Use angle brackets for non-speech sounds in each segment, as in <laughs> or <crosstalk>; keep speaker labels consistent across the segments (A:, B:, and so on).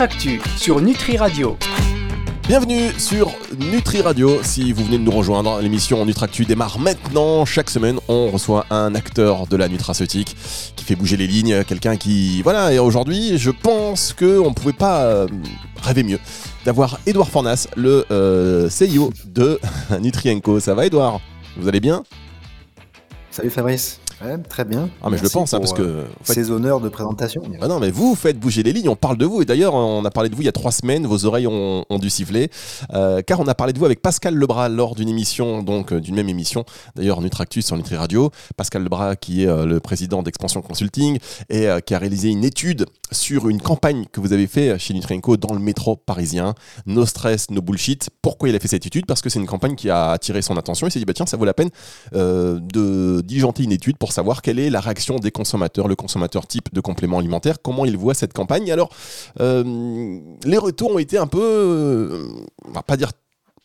A: Nutractu sur Nutri Radio.
B: Bienvenue sur Nutri Radio. Si vous venez de nous rejoindre, l'émission Nutractu démarre maintenant. Chaque semaine, on reçoit un acteur de la nutraceutique qui fait bouger les lignes, quelqu'un qui voilà. Et aujourd'hui, je pense que on pouvait pas euh, rêver mieux d'avoir Edouard Fornas, le euh, CEO de <laughs> Nutrienco. Ça va, Edouard Vous allez bien?
C: Salut Fabrice très bien.
B: Ah mais je le pense, hein, parce que
C: euh, ces honneurs de présentation.
B: Ah non, mais vous faites bouger les lignes. On parle de vous et d'ailleurs, on a parlé de vous il y a trois semaines. Vos oreilles ont, dû siffler, euh, car on a parlé de vous avec Pascal Lebras lors d'une émission, donc euh, d'une même émission. D'ailleurs, Nutractus sur Nutri Radio. Pascal Lebras, qui est le président d'Expansion Consulting et qui a réalisé une étude sur une campagne que vous avez fait chez Nutrienco dans le métro parisien. No stress, no bullshit. Pourquoi il a fait cette étude? Parce que c'est une campagne qui a attiré son attention. Il s'est dit bah tiens, ça vaut la peine de diligenter une étude pour savoir quelle est la réaction des consommateurs, le consommateur type de compléments alimentaires, comment il voit cette campagne. Alors, euh, les retours ont été un peu, euh, on va pas dire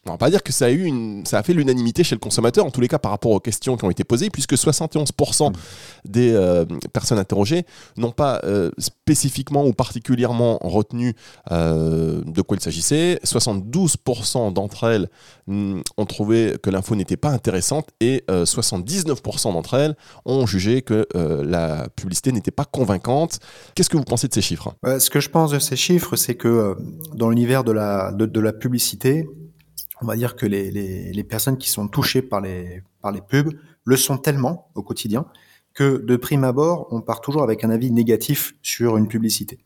B: on va pas dire que ça a, eu une, ça a fait l'unanimité chez le consommateur, en tous les cas par rapport aux questions qui ont été posées, puisque 71% des euh, personnes interrogées n'ont pas euh, spécifiquement ou particulièrement retenu euh, de quoi il s'agissait. 72% d'entre elles mm, ont trouvé que l'info n'était pas intéressante et 79% d'entre elles ont jugé que la publicité n'était pas convaincante. Qu'est-ce que vous pensez de ces chiffres?
C: Ce que je pense de ces chiffres, c'est que dans l'univers de la, de la publicité, on va dire que les, personnes qui sont touchées par les, par les pubs le sont tellement au quotidien que de prime abord, on part toujours avec un avis négatif sur une publicité.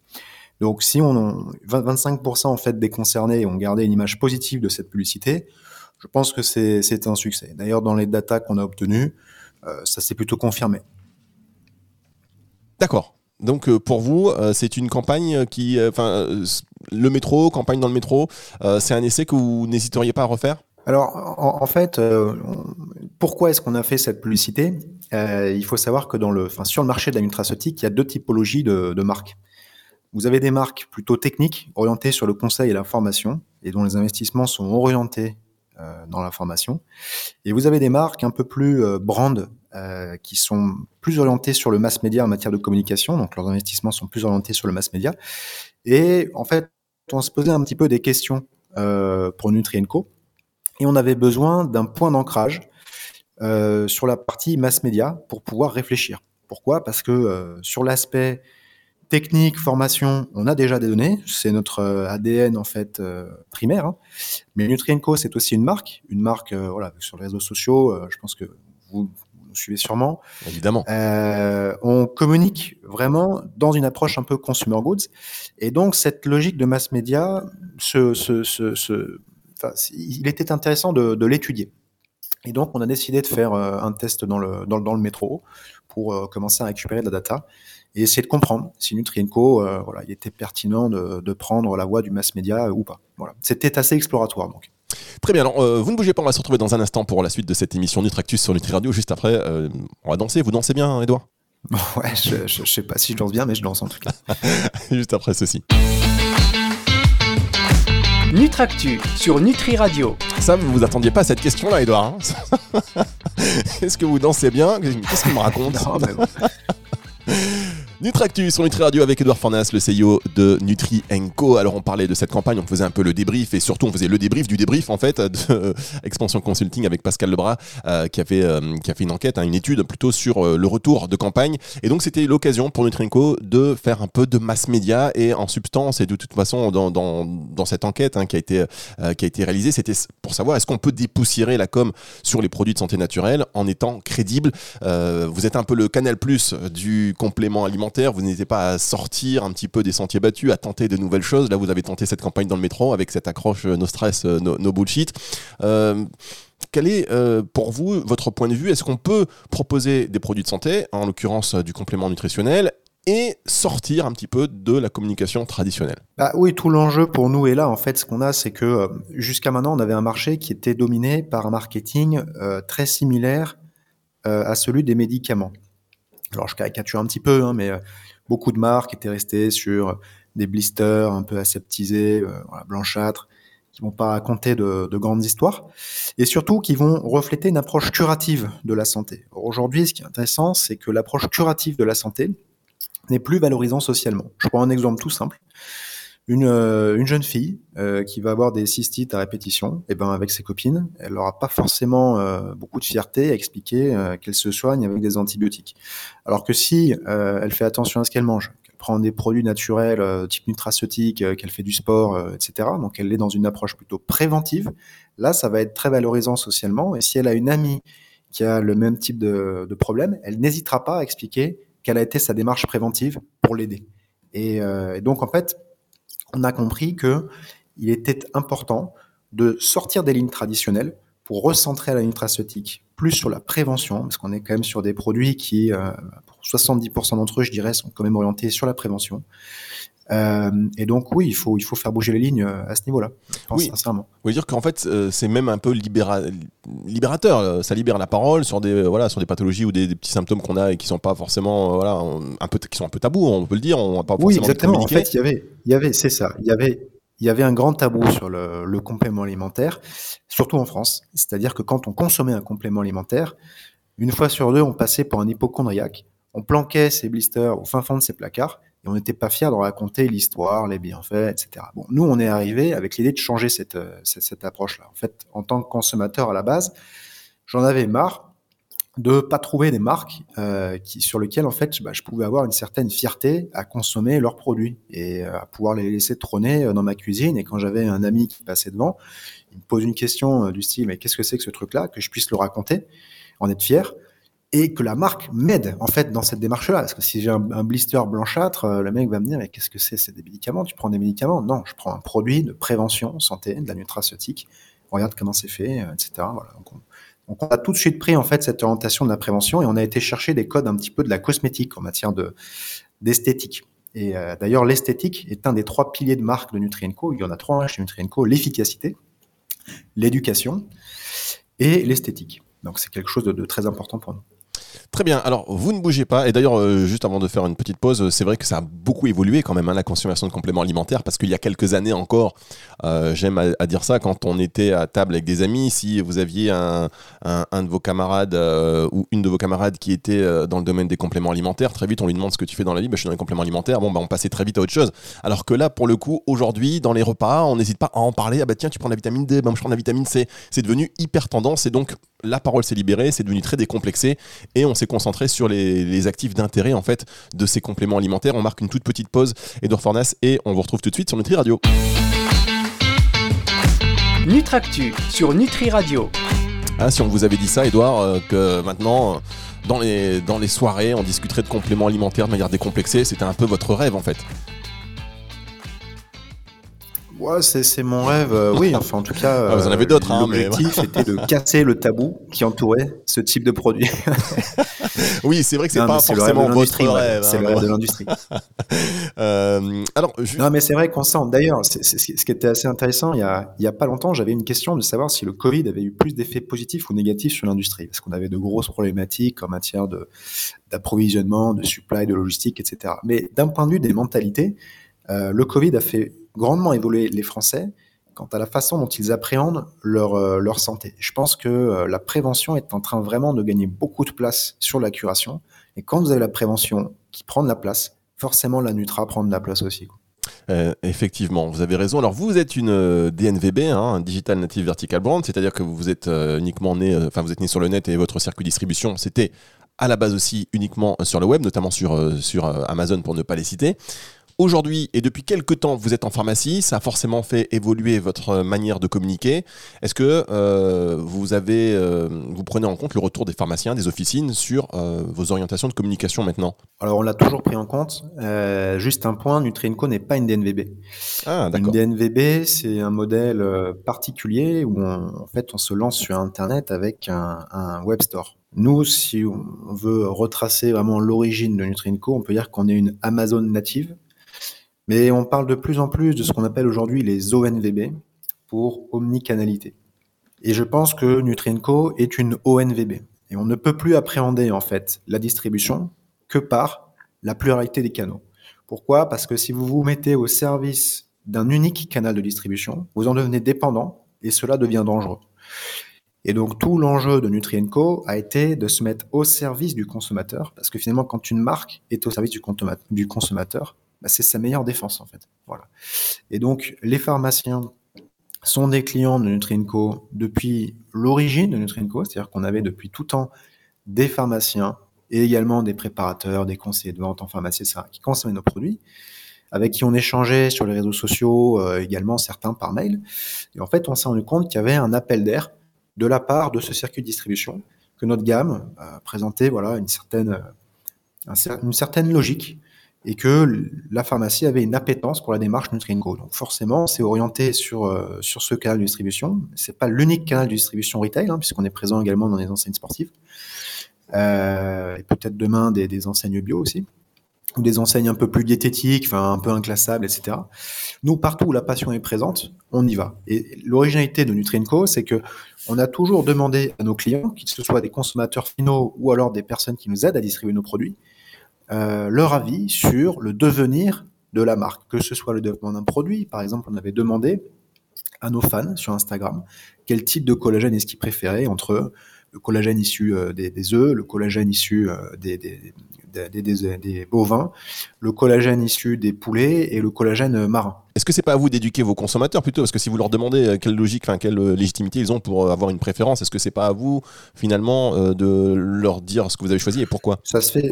C: Donc si on 25% en fait des concernés ont gardé une image positive de cette publicité, je pense que c'est un succès. D'ailleurs, dans les datas qu'on a obtenues, euh, ça s'est plutôt confirmé.
B: D'accord. Donc euh, pour vous, euh, c'est une campagne qui, enfin, le métro, campagne dans le métro, c'est un essai que vous n'hésiteriez pas à refaire?
C: Alors, en, fait, pourquoi est-ce qu'on a fait cette publicité? Il faut savoir que dans le, sur le marché de la nutraceutique, il y a deux typologies de, marques. Vous avez des marques plutôt techniques, orientées sur le conseil et la formation, et dont les investissements sont orientés dans la formation. Et vous avez des marques un peu plus brand, euh, qui sont plus orientés sur le mass média en matière de communication, donc leurs investissements sont plus orientés sur le mass média. Et en fait, on se posait un petit peu des questions euh, pour Nutrienco, et on avait besoin d'un point d'ancrage euh, sur la partie mass média pour pouvoir réfléchir. Pourquoi? Parce que euh, sur l'aspect technique, formation, on a déjà des données, c'est notre ADN en fait primaire. Hein. Mais Nutrienco, c'est aussi une marque, une marque voilà sur les réseaux sociaux. je pense que vous vous suivez sûrement.
B: Évidemment.
C: Euh, on communique vraiment dans une approche un peu consumer goods. Et donc, cette logique de mass média, ce, ce, ce, enfin, il était intéressant de, de l'étudier. Et donc, on a décidé de faire euh, un test dans le, dans, dans le métro pour euh, commencer à récupérer de la data et essayer de comprendre si Nutrienco, euh, voilà, il était pertinent de, de, prendre la voie du mass média ou pas. Voilà. C'était assez exploratoire, donc.
B: Très bien, alors euh, vous ne bougez pas, on va se retrouver dans un instant pour la suite de cette émission Nutractus sur Nutri Radio. Juste après, euh, on va danser. Vous dansez bien, Edouard? <laughs>
C: Ouais, je, je, sais pas si je danse bien, mais je danse en tout cas. <laughs>
B: Juste après ceci.
A: Nutractu sur Nutri Radio.
B: Ça, vous vous attendiez pas à cette question-là, Edouard. Hein? <laughs> Est-ce que vous dansez bien? Qu'est-ce qu'il me raconte? Nutractus sur Nutri Radio avec Edouard Fornas, le CEO de Nutri Co. Alors on parlait de cette campagne, on faisait un peu le débrief et surtout on faisait le débrief du débrief en fait de <laughs> Expansion Consulting avec Pascal Lebras euh, qui, a fait, euh, qui a fait une enquête, hein, une étude plutôt sur euh, le retour de campagne. Et donc c'était l'occasion pour Nutri de faire un peu de mass média et en substance et de toute façon dans, dans, dans cette enquête hein, qui, a été, qui a été réalisée, c'était pour savoir est-ce qu'on peut dépoussiérer la com sur les produits de santé naturelle en étant crédible? vous êtes un peu le canal plus du complément alimentaire vous n'hésitez pas à sortir un petit peu des sentiers battus, à tenter de nouvelles choses. Là, vous avez tenté cette campagne dans le métro avec cette accroche euh, no stress, euh, no, bullshit. Euh, quel est pour vous votre point de vue? Est-ce qu'on peut proposer des produits de santé, en l'occurrence du complément nutritionnel, et sortir un petit peu de la communication traditionnelle?
C: Bah Oui, tout l'enjeu pour nous est là. En fait, ce qu'on a, c'est que jusqu'à maintenant, on avait un marché qui était dominé par un marketing très similaire à celui des médicaments alors je caricature un petit peu, hein, mais euh, beaucoup de marques étaient restées sur des blisters un peu aseptisés, euh, blanchâtres, qui vont pas raconter de, de, grandes histoires, et surtout qui vont refléter une approche curative de la santé. Aujourd'hui, ce qui est intéressant, c'est que l'approche curative de la santé n'est plus valorisante socialement. Je prends un exemple tout simple. Une, euh, une jeune fille euh, qui va avoir des cystites à répétition, et ben avec ses copines, elle n'aura pas forcément euh, beaucoup de fierté à expliquer qu'elle se soigne avec des antibiotiques. Alors que si elle fait attention à ce qu'elle mange, qu'elle prend des produits naturels type nutraceutique, qu'elle fait du sport, etc., donc elle est dans une approche plutôt préventive, là ça va être très valorisant socialement. Et si elle a une amie qui a le même type de, de problème, elle n'hésitera pas à expliquer quelle a été sa démarche préventive pour l'aider. Et, et donc en fait, on a compris que il était important de sortir des lignes traditionnelles pour recentrer la nutraceutique plus sur la prévention, parce qu'on est quand même sur des produits qui, euh, pour 70% d'entre eux, je dirais, sont quand même orientés sur la prévention. Euh, et donc oui, il faut il faut faire bouger les lignes euh, à ce niveau-là.
B: Oui. Sincèrement. Vous voulez dire qu'en fait c'est même un peu libérateur. Ça libère la parole sur des voilà sur des pathologies ou des, petits symptômes qu'on a et qui sont pas forcément voilà un peu qui sont un peu tabous. On peut le dire. On va pas
C: oui exactement. En fait il y avait il y avait c'est ça. Il y avait il y avait un grand tabou sur le, le complément alimentaire, surtout en France. C'est-à-dire que quand on consommait un complément alimentaire, une fois sur deux, on passait pour un hypochondriaque. On planquait ses blisters au fin fond de ses placards et on n'était pas fier de raconter l'histoire, les bienfaits, etc. Nous, on est arrivé avec l'idée de changer cette, euh, cette, cette approche-là. En fait, en tant que consommateur à la base, j'en avais marre de pas trouver des marques euh, sur lesquelles en fait bah, je pouvais avoir une certaine fierté à consommer leurs produits et euh, à pouvoir les laisser trôner dans ma cuisine et quand j'avais un ami qui passait devant il me pose une question du style mais qu'est-ce que c'est que ce truc là que je puisse le raconter en être fier et que la marque m'aide en fait dans cette démarche là parce que si j'ai un, blister blanchâtre le mec va me dire mais qu'est-ce que c'est? C'est des médicaments? Tu prends des médicaments? Non je prends un produit de prévention santé de la nutraceutique regarde comment c'est fait etc voilà Donc, on a tout de suite pris en fait cette orientation de la prévention et on a été chercher des codes un petit peu de la cosmétique en matière de d'esthétique. Et euh, d'ailleurs, l'esthétique est un des trois piliers de marque de Nutrienco. Il y en a trois chez Nutrienco l'efficacité, l'éducation et l'esthétique. Donc c'est quelque chose de, très important pour nous.
B: Très bien, alors vous ne bougez pas, et d'ailleurs euh, juste avant de faire une petite pause, c'est vrai que ça a beaucoup évolué quand même, hein, la consommation de compléments alimentaires, parce qu'il y a quelques années encore, euh, j'aime à, dire ça, quand on était à table avec des amis, si vous aviez un, un, de vos camarades euh, ou une de vos camarades qui était dans le domaine des compléments alimentaires, très vite on lui demande ce que tu fais dans la vie, bah, je suis dans les compléments alimentaires, bon bah on passait très vite à autre chose. Alors que là, pour le coup, aujourd'hui, dans les repas, on n'hésite pas à en parler, ah bah tiens, tu prends la vitamine D, bah, je prends la vitamine C, c'est devenu hyper tendance, et donc la parole s'est libérée, c'est devenu très décomplexé, et on s'est concentré sur les, actifs d'intérêt en fait de ces compléments alimentaires. On marque une toute petite pause, Edouard Fornas, et on vous retrouve tout de suite sur Nutri Radio.
A: Nutractu sur Nutri Radio.
B: Ah, si on vous avait dit ça, Edouard, euh, que maintenant, dans les, dans les soirées, on discuterait de compléments alimentaires de manière décomplexée, c'était un peu votre rêve en fait.
C: Ouais, c'est mon rêve. Euh, oui, enfin, en tout cas,
B: ah, vous en avez d'autres. Hein,
C: L'objectif était de casser le tabou qui entourait ce type de produit. <laughs>
B: oui, c'est vrai que c'est pas forcément votre rêve.
C: C'est le rêve de l'industrie. <laughs>
B: euh, alors,
C: non, mais c'est vrai qu'on sent. D'ailleurs, ce qui était assez intéressant, il y a, il y a pas longtemps, j'avais une question de savoir si le Covid avait eu plus d'effets positifs ou négatifs sur l'industrie, parce qu'on avait de grosses problématiques en matière de d'approvisionnement, de supply, de logistique, etc. Mais d'un point de vue des mentalités, euh, le Covid a fait grandement évoluer les Français quant à la façon dont ils appréhendent leur, euh, leur santé. Je pense que euh, la prévention est en train vraiment de gagner beaucoup de place sur la curation. Et quand vous avez la prévention qui prend de la place, forcément la Nutra prend de la place aussi.
B: Euh, effectivement, vous avez raison. Alors vous êtes une DNVB, hein, un Digital Native Vertical Brand, c'est-à-dire que vous êtes uniquement né, enfin vous êtes né sur le net et votre circuit distribution, c'était à la base aussi uniquement sur le web, notamment sur, sur Amazon pour ne pas les citer. Aujourd'hui et depuis quelques temps, vous êtes en pharmacie, ça a forcément fait évoluer votre manière de communiquer. Est-ce que euh, vous avez, euh, vous prenez en compte le retour des pharmaciens, des officines sur euh, vos orientations de communication maintenant?
C: Alors on l'a toujours pris en compte. juste un point, Nutrienco n'est pas une DNVB.
B: Ah,
C: une DNVB, c'est un modèle particulier où on, en fait on se lance sur Internet avec un, un web store. Nous, si on veut retracer vraiment l'origine de Nutrienco, on peut dire qu'on est une Amazon native. Mais on parle de plus en plus de ce qu'on appelle aujourd'hui les ONVB pour omnicanalité. Et je pense que Nutrienco est une ONVB. Et on ne peut plus appréhender en fait la distribution que par la pluralité des canaux. Pourquoi? Parce que si vous vous mettez au service d'un unique canal de distribution, vous en devenez dépendant et cela devient dangereux. Et donc tout l'enjeu de Nutrienco a été de se mettre au service du consommateur, parce que finalement quand une marque est au service du consommateur, bah, c'est sa meilleure défense en fait. Voilà. Et donc les pharmaciens sont des clients de Nutrinco depuis l'origine de Nutrinco, c'est-à-dire qu'on avait depuis tout temps des pharmaciens et également des préparateurs, des conseillers de vente en pharmacie, etc., qui consommaient nos produits, avec qui on échangeait sur les réseaux sociaux, euh, également certains par mail. Et en fait, on s'est rendu compte qu'il y avait un appel d'air de la part de ce circuit de distribution, que notre gamme euh, présentait voilà, une, certaine, une certaine logique et que la pharmacie avait une appétence pour la démarche Nutrinco. Donc forcément, c'est orienté sur, euh, sur ce canal de distribution. C'est pas l'unique canal de distribution retail, hein, puisqu'on est présent également dans les enseignes sportives. Euh, et peut-être demain des, enseignes bio aussi, ou des enseignes un peu plus diététiques, un peu inclassables, etc. Nous, partout où la passion est présente, on y va. Et l'originalité de Nutrinco, c'est que on a toujours demandé à nos clients, qu'ils soit des consommateurs finaux ou alors des personnes qui nous aident à distribuer nos produits, euh, leur avis sur le devenir de la marque, que ce soit le développement d'un produit. Par exemple, on avait demandé à nos fans sur Instagram quel type de collagène est-ce qu'ils préféraient entre le collagène issu euh, des, des œufs, le collagène issu euh, des, des, des, bovins, le collagène issu des poulets et le collagène marin.
B: Est-ce que c'est pas à vous d'éduquer vos consommateurs plutôt? Parce que si vous leur demandez quelle logique, enfin quelle légitimité ils ont pour avoir une préférence, est-ce que c'est pas à vous finalement de leur dire ce que vous avez choisi et pourquoi?
C: Ça se fait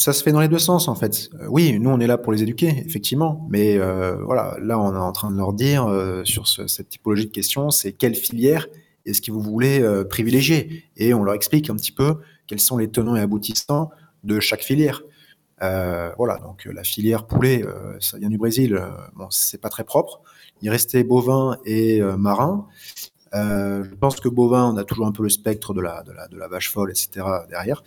C: ça se fait dans les deux sens en fait. Euh, oui, nous on est là pour les éduquer, effectivement, mais euh, voilà, là on est en train de leur dire euh, sur cette typologie de questions, c'est quelle filière est-ce que vous voulez privilégier? Et on leur explique un petit peu quels sont les tenants et aboutissants de chaque filière. voilà, donc la filière poulet, ça vient du Brésil, bon c'est pas très propre. Il restait bovin et marin. Euh, je pense que bovin, on a toujours un peu le spectre de la, de la, de la vache folle, etc. derrière.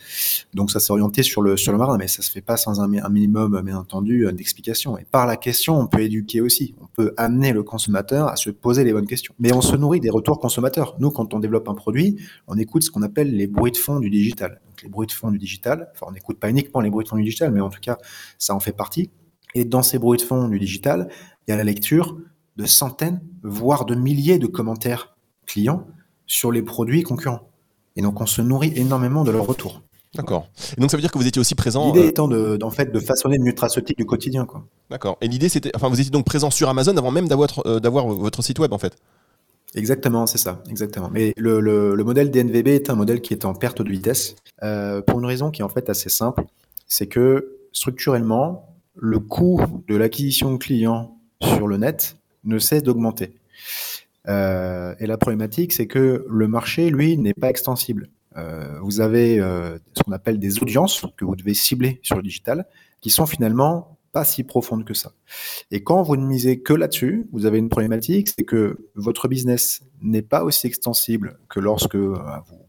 C: Donc ça s'est orienté sur le, sur le marin, mais ça se fait pas sans un, un minimum, bien entendu, d'explication. Et par la question, on peut éduquer aussi. On peut amener le consommateur à se poser les bonnes questions. Mais on se nourrit des retours consommateurs. Nous, quand on développe un produit, on écoute ce qu'on appelle les bruits de fond du digital. Donc les bruits de fond du digital, enfin on n'écoute pas uniquement les bruits de fond du digital, mais en tout cas, ça en fait partie. Et dans ces bruits de fond du digital, il y a la lecture de centaines, voire de milliers de commentaires clients sur les produits concurrents. Et donc, on se nourrit énormément de leur retour.
B: D'accord. Et donc, ça veut dire que vous étiez aussi présent.
C: L'idée euh, étant de, en fait, de façonner le nutraceutique du quotidien, quoi.
B: D'accord. Et l'idée, c'était, enfin, vous étiez donc présent sur Amazon avant même d'avoir, euh, d'avoir votre site web, en fait.
C: Exactement, c'est ça, exactement. Mais le, le, modèle DNVB est un modèle qui est en perte de vitesse euh, pour une raison qui est en fait assez simple, c'est que structurellement, le coût de l'acquisition de clients sur le net ne cesse d'augmenter. Euh, et la problématique, c'est que le marché, lui, n'est pas extensible. Euh, vous avez euh, ce qu'on appelle des audiences que vous devez cibler sur le digital, qui sont finalement pas si profondes que ça. Et quand vous ne misez que là-dessus, vous avez une problématique, c'est que votre business n'est pas aussi extensible que lorsque vous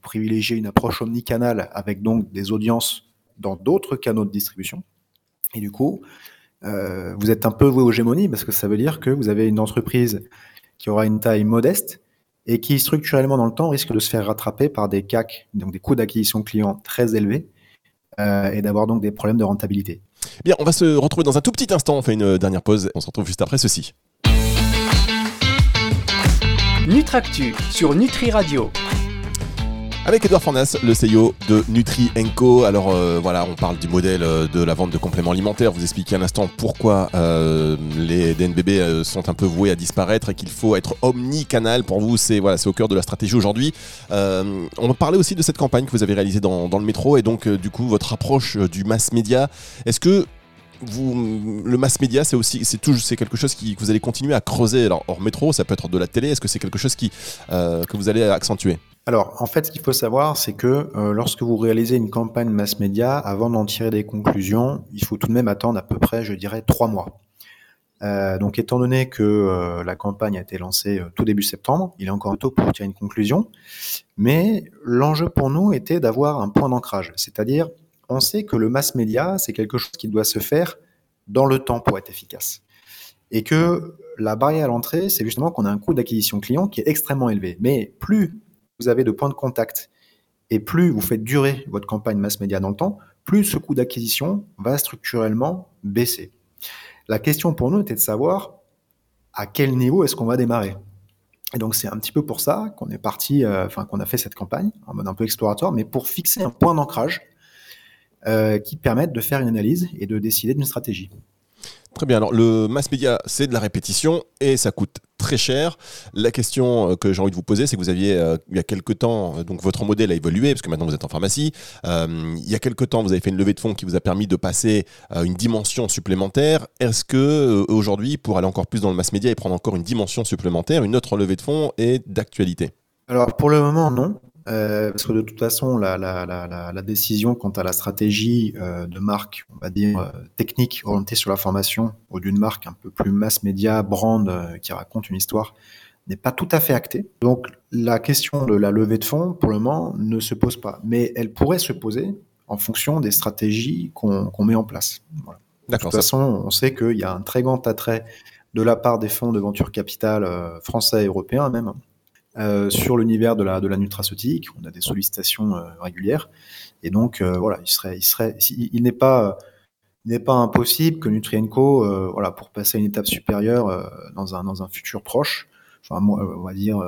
C: privilégiez une approche omnicanal avec donc des audiences dans d'autres canaux de distribution. Et du coup, vous êtes un peu voué aux gémonies parce que ça veut dire que vous avez une entreprise qui aura une taille modeste et qui structurellement dans le temps risque de se faire rattraper par des CAC, donc des coûts d'acquisition client très élevés, euh, et d'avoir donc des problèmes de rentabilité.
B: Bien, on va se retrouver dans un tout petit instant, on fait une dernière pause, on se retrouve juste après ceci.
A: Nutractu sur Nutri Radio
B: avec Edouard Fornas, le CEO de Nutri Co. Alors euh, voilà, on parle du modèle euh, de la vente de compléments alimentaires. Vous expliquez un instant pourquoi euh, les DNBB sont un peu voués à disparaître et qu'il faut être omnicanal. Pour vous, c'est voilà, c'est au cœur de la stratégie aujourd'hui. on parlait aussi de cette campagne que vous avez réalisée dans, dans le métro et donc du coup votre approche du mass média. Est-ce que le mass média, c'est aussi, c'est tout, c'est quelque chose que vous allez continuer à creuser. Alors hors métro, ça peut être de la télé. Est-ce que c'est quelque chose qui, que vous allez accentuer?
C: Alors, en fait, ce qu'il faut savoir, c'est que euh, lorsque vous réalisez une campagne mass média, avant d'en tirer des conclusions, il faut tout de même attendre à peu près, je dirais, trois mois. Euh, donc, étant donné que euh, la campagne a été lancée tout début septembre, il est encore tôt pour tirer une conclusion. Mais l'enjeu pour nous était d'avoir un point d'ancrage, c'est-à-dire, que le mass média, c'est quelque chose qui doit se faire dans le temps pour être efficace. Et que la barrière à l'entrée, c'est justement qu'on a un coût d'acquisition client qui est extrêmement élevé. Mais plus vous avez de points de contact et plus vous faites durer votre campagne mass média dans le temps, plus ce coût d'acquisition va structurellement baisser. La question pour nous était de savoir à quel niveau est-ce qu'on va démarrer. Et donc c'est un petit peu pour ça qu'on est parti, euh, enfin qu'on a fait cette campagne en mode un peu exploratoire, mais pour fixer un point d'ancrage qui permettent de faire une analyse et de décider d'une stratégie.
B: Très bien. Alors, le mass média, c'est de la répétition et ça coûte très cher. La question euh, que j'ai envie de vous poser, c'est que vous aviez, euh, il y a quelques temps, euh, donc votre modèle a évolué, parce que maintenant vous êtes en pharmacie. il y a quelques temps, vous avez fait une levée de fonds qui vous a permis de passer une dimension supplémentaire. Est-ce que aujourd'hui, pour aller encore plus dans le mass média et prendre encore une dimension supplémentaire, une autre levée de fonds est d'actualité?
C: Alors, pour le moment, non. Euh, parce que de toute façon, la, la, la, la, décision quant à la stratégie euh, de marque, on va dire euh, technique orientée sur la formation, ou d'une marque un peu plus mass média, brand, qui raconte une histoire, n'est pas tout à fait actée. Donc la question de la levée de fonds, pour le moment, ne se pose pas. Mais elle pourrait se poser en fonction des stratégies qu'on met en place. Voilà. De toute façon, on sait qu'il y a un très grand attrait de la part des fonds de venture capital français et européens même euh, sur l'univers de la, de la nutraceutique. On a des sollicitations euh, régulières. Et donc, euh, voilà, il serait, il serait, il, n'est pas, n'est pas impossible que Nutrienco, voilà, pour passer à une étape supérieure dans un, dans un futur proche, enfin, on va dire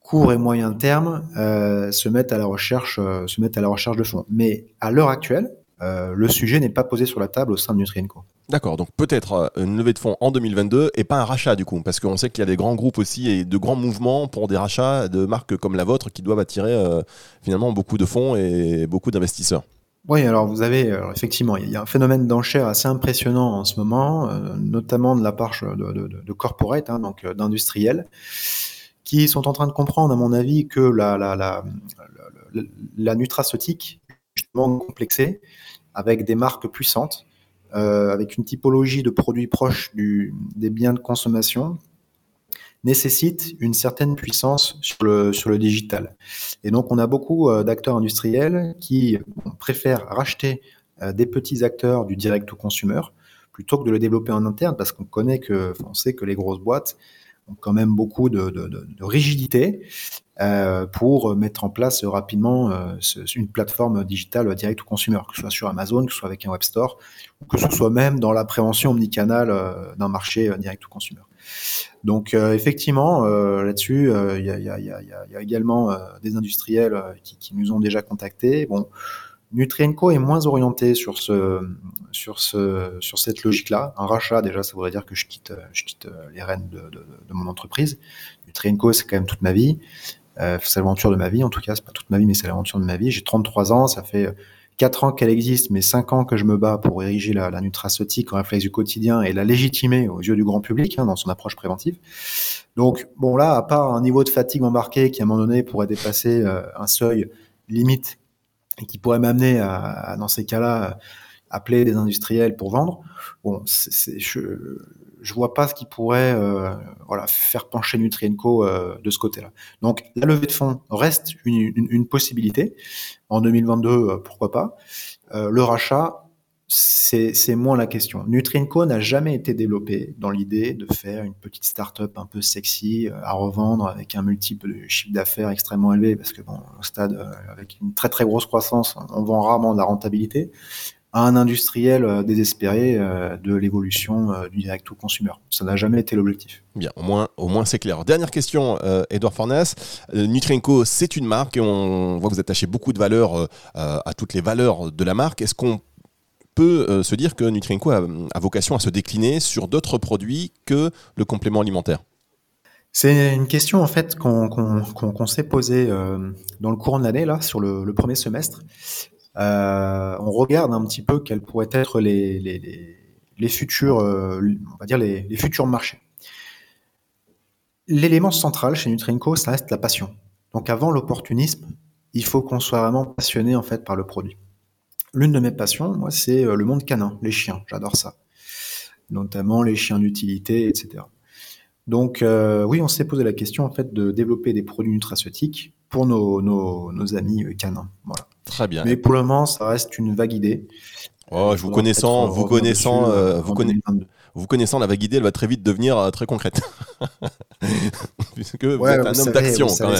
C: court et moyen terme, se mette à la recherche, se mette à la recherche de fonds. Mais à l'heure actuelle, le sujet n'est pas posé sur la table au sein de Nutrienco.
B: D'accord, donc peut-être euh, une levée de fonds en 2022 et pas un rachat du coup, parce qu'on sait qu'il y a des grands groupes aussi et de grands mouvements pour des rachats de marques comme la vôtre qui doivent attirer euh, finalement beaucoup de fonds et beaucoup d'investisseurs.
C: Oui, alors vous avez effectivement, il y a un phénomène d'enchère assez impressionnant en ce moment, euh, notamment de la part de, de, de corporate, hein, donc d'industriels, qui sont en train de comprendre, à mon avis, que la, la, la, la, la nutraceutique, justement complexée, avec des marques puissantes, euh, avec une typologie de produits proches des biens de consommation, nécessite une certaine puissance sur le, sur le digital. Et donc, on a beaucoup euh, d'acteurs industriels qui préfèrent racheter euh, des petits acteurs du direct au consumer plutôt que de le développer en interne parce qu'on connaît que, on sait que les grosses boîtes ont quand même beaucoup de, de, rigidité pour mettre en place rapidement euh, une plateforme digitale direct au consumer, que ce soit sur Amazon, que ce soit avec un web store, ou que ce soit même dans la prévention omnicanal euh, d'un marché direct au consumer. Donc effectivement, là-dessus, il y a, y, y, a, également des industriels qui, qui, nous ont déjà contactés. Bon, Nutrienco est moins orienté sur ce, sur ce, sur cette logique-là. Un rachat, déjà, ça voudrait dire que je quitte, je quitte les rênes de, de, de mon entreprise. Nutrienco, c'est quand même toute ma vie. Euh, c'est l'aventure de ma vie, en tout cas, c'est pas toute ma vie, mais c'est l'aventure de ma vie. J'ai 33 ans, ça fait 4 ans qu'elle existe, mais 5 ans que je me bats pour ériger la, la nutraceutique en réflexe du quotidien et la légitimer aux yeux du grand public hein, dans son approche préventive. Donc, bon, là, à part un niveau de fatigue embarqué qui, à un moment donné, pourrait dépasser euh, un seuil limite et qui pourrait m'amener à, à, dans ces cas-là, appeler des industriels pour vendre, bon, c'est, je, je vois pas ce qui pourrait euh, faire pencher Nutrienco euh, de ce côté-là. Donc la levée de fonds reste une, possibilité. En 2022, euh, pourquoi pas. Euh, le rachat, c'est moins la question. Nutrienco n'a jamais été développé dans l'idée de faire une petite start-up un peu sexy à revendre avec un multiple de chiffre d'affaires extrêmement élevé parce que bon, au stade avec une très très grosse croissance, on vend rarement de la rentabilité à un industriel euh, désespéré euh, de l'évolution euh, du direct to consumer. Ça n'a jamais été l'objectif.
B: Bien, au moins, au moins c'est clair. Dernière question, euh, Edouard Fornas. Nutrienco, c'est une marque et on voit que vous attachez beaucoup de valeur euh, à toutes les valeurs de la marque. Est-ce qu'on peut euh, se dire que Nutrienco a, a, vocation à se décliner sur d'autres produits que le complément alimentaire?
C: C'est une question en fait qu'on qu qu qu s'est posée euh, dans le courant de l'année là, sur le, le premier semestre. Euh, on regarde un petit peu quels pourraient être les, futurs, euh, les, futurs marchés. L'élément central chez Nutrienco, ça reste la passion. Donc avant l'opportunisme, il faut qu'on soit vraiment passionné en fait par le produit. L'une de mes passions, moi, c'est euh, le monde canin, les chiens. J'adore ça, notamment les chiens d'utilité, etc. Donc oui, on s'est posé la question en fait de développer des produits nutraceutiques pour nos, nos, nos amis canins. Voilà.
B: Très bien.
C: Mais pour le moment, ça reste une vague idée.
B: Oh, je vous connaissant, vous connaissant, euh, vous, conna vous connaissant la vague idée, elle va très vite devenir euh, très concrète. <laughs>
C: Puisque ouais, vous êtes un homme d'action quand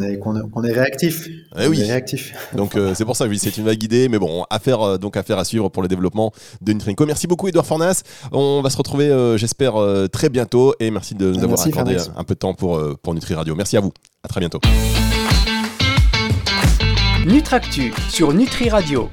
C: même. Qu'on est, réactif.
B: Eh oui.
C: Réactif.
B: Donc euh, c'est pour ça que c'est une vague idée, mais bon, affaire euh, donc affaire à suivre pour le développement de Nutrienco. Merci beaucoup Edouard Fornas. On va se retrouver, euh, j'espère, euh, très bientôt et merci de nous avoir accordé un peu de temps pour pour Nutri Radio. Merci à vous. À très bientôt.
A: Nutractu sur Nutri Radio.